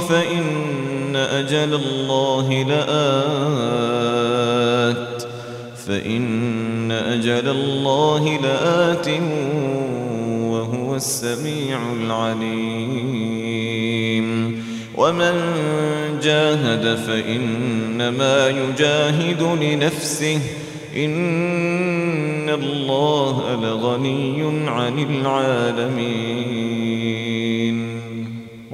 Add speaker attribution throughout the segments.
Speaker 1: فإن أجل الله لآت. فإن أجل الله لآت وهو السميع العليم. ومن جاهد فإنما يجاهد لنفسه. إن الله لغني عن العالمين.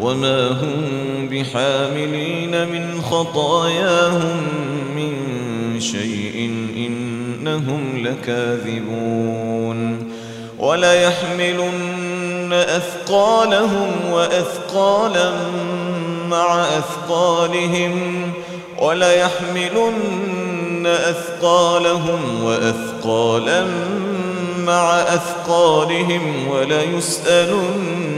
Speaker 1: وما هم بحاملين من خطاياهم من شيء إنهم لكاذبون وليحملن أثقالهم وأثقالا مع أثقالهم وليحملن أثقالهم وأثقالا مع أثقالهم وليسألن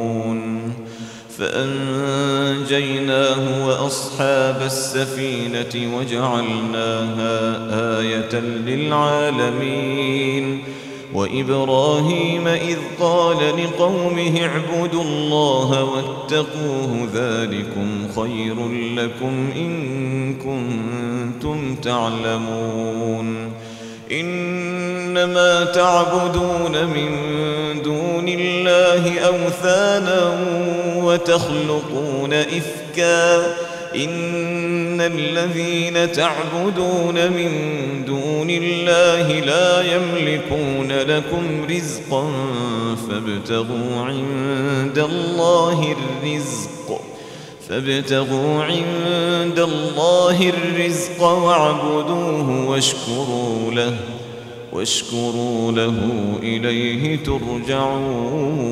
Speaker 1: فأنجيناه وأصحاب السفينة وجعلناها آية للعالمين. وإبراهيم إذ قال لقومه اعبدوا الله واتقوه ذلكم خير لكم إن كنتم تعلمون. إنما تعبدون من دون الله أوثانا وتخلقون إفكا إن الذين تعبدون من دون الله لا يملكون لكم رزقا فابتغوا عند الله الرزق فابتغوا عند الله الرزق واعبدوه واشكروا له واشكروا له إليه ترجعون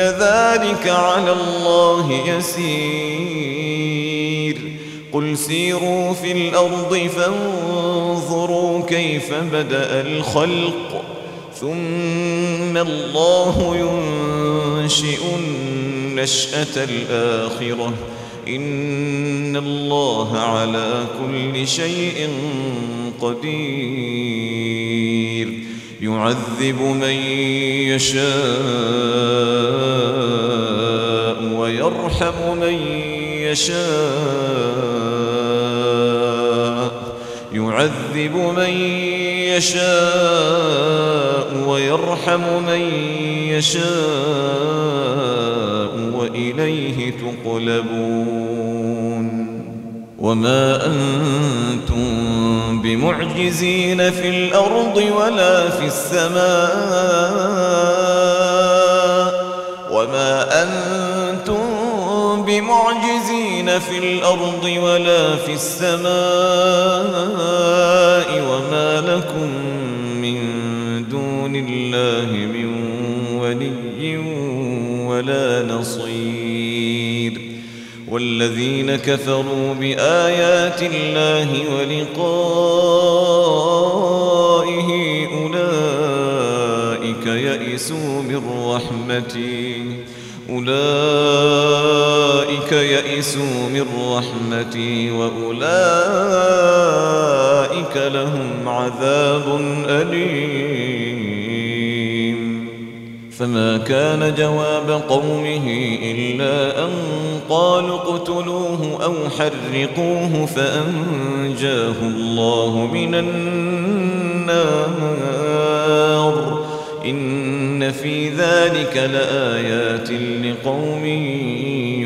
Speaker 1: ذلك على الله يسير. قل سيروا في الأرض فانظروا كيف بدأ الخلق ثم الله ينشئ النشأة الآخرة. إن الله على كل شيء قدير. يعذب من يشاء ويرحم من يشاء. يعذب من يشاء ويرحم من يشاء وإليه تقلبون. وما أنتم بمعجزين في الأرض ولا في السماء وما أنتم بمعجزين في الأرض ولا في السماء وما لكم من دون الله من ولي ولا نصير والذين كفروا بآيات الله ولقائه أولئك يئسوا من رحمتي. أولئك يئسوا من رحمتي وأولئك لهم عذاب أليم. فما كان جواب قومه إلا أن قالوا اقتلوه أو حرقوه فأنجاه الله من النار. إن في ذلك لآيات لقوم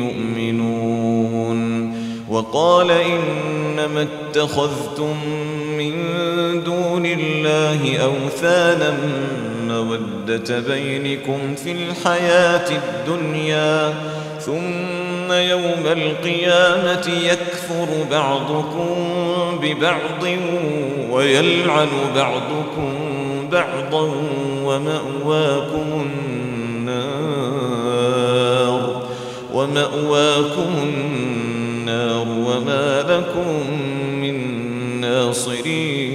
Speaker 1: يؤمنون. وقال إنما اتخذتم من دون الله أوثانا مودة بينكم في الحياة الدنيا ثم يوم القيامة يكفر بعضكم ببعض ويلعن بعضكم بعضا ومأواكم النار. ومأواكم النار وما لكم من ناصرين.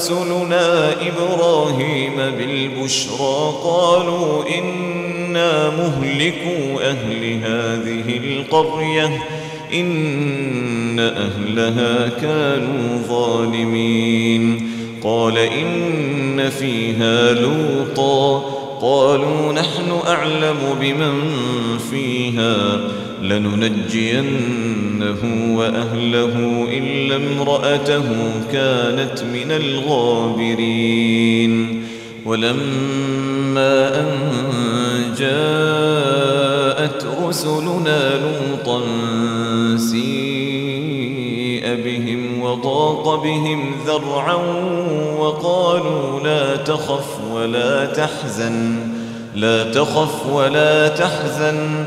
Speaker 1: رسلنا إبراهيم بالبشرى قالوا إنا مهلكوا أهل هذه القرية إن أهلها كانوا ظالمين. قال إن فيها لوطا قالوا نحن أعلم بمن فيها لننجينه وأهله إلا امرأته كانت من الغابرين. ولما أن جاءت رسلنا لوطا سيء بهم وضاق بهم ذرعا وقالوا لا تخف ولا تحزن لا تخف ولا تحزن.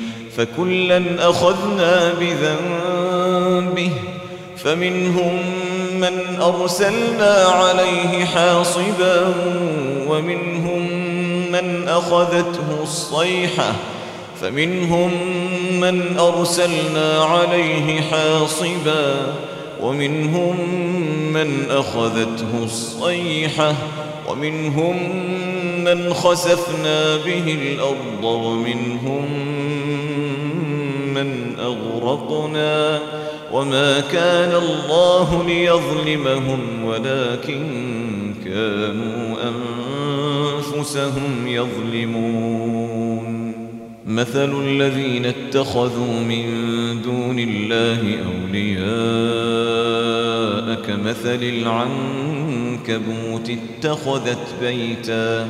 Speaker 1: فكلا أخذنا بذنبه فمنهم من أرسلنا عليه حاصبا ومنهم من أخذته الصيحة فمنهم من أرسلنا عليه حاصبا ومنهم من أخذته الصيحة ومنهم من خسفنا به الأرض ومنهم من أغرقنا وما كان الله ليظلمهم ولكن كانوا أنفسهم يظلمون. مثل الذين اتخذوا من دون الله أولياء كمثل العنكبوت اتخذت بيتا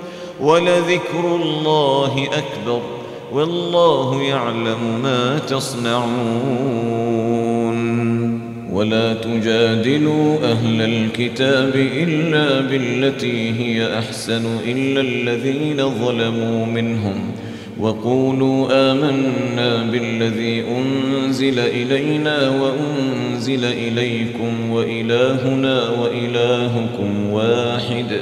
Speaker 1: ولذكر الله أكبر والله يعلم ما تصنعون. ولا تجادلوا أهل الكتاب إلا بالتي هي أحسن إلا الذين ظلموا منهم وقولوا آمنا بالذي أنزل إلينا وأنزل أنزل إليكم وإلهنا وإلهكم واحد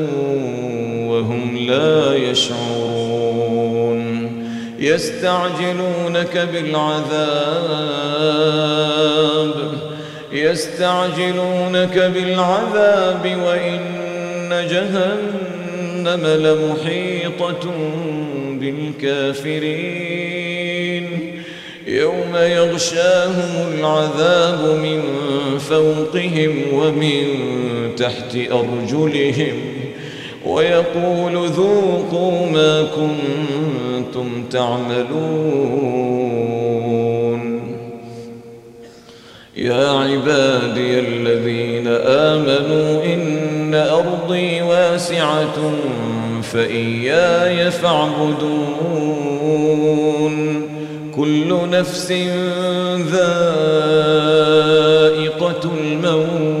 Speaker 1: لا يشعرون. يستعجلونك بالعذاب. يستعجلونك بالعذاب وإن جهنم لمحيطة بالكافرين. يوم يغشاهم العذاب من فوقهم ومن تحت أرجلهم. ويقول ذوقوا ما كنتم تعملون. يا عبادي الذين آمنوا إن أرضي واسعة فإياي فاعبدون. كل نفس ذائقة الموت.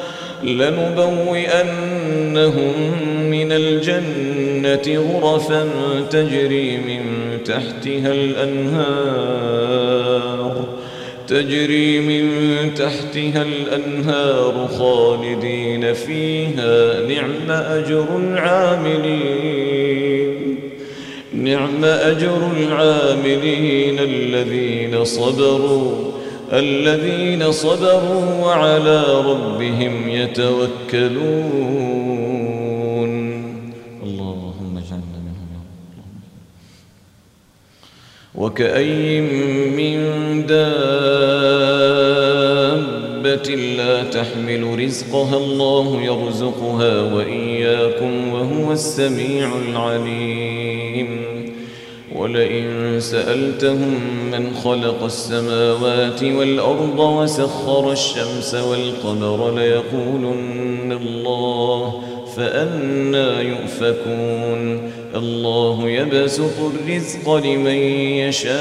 Speaker 1: لنبوئنهم من الجنة غرفا تجري من تحتها الأنهار تجري من تحتها الأنهار خالدين فيها نعم أجر العاملين. نعم أجر العاملين الذين صبروا. الذين صبروا وعلى ربهم يتوكلون. اللهم اجعلنا منهم يا وكأي من دابة لا تحمل رزقها الله يرزقها وإياكم وهو السميع العليم. ولئن سألتهم من خلق السماوات والأرض وسخر الشمس والقمر ليقولن الله فأنا يؤفكون. الله يبسط الرزق لمن يشاء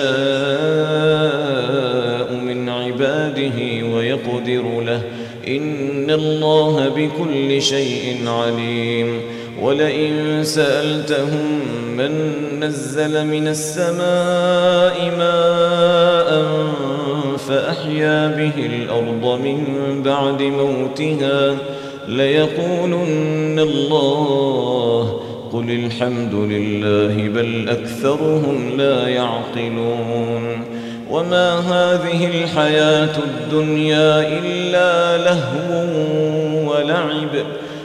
Speaker 1: من عباده ويقدر له. إن الله بكل شيء عليم. ولئن سألتهم من نزل من السماء ماء فأحيا به الأرض من بعد موتها ليقولن الله قل الحمد لله بل أكثرهم لا يعقلون وما هذه الحياة الدنيا إلا لهو ولعب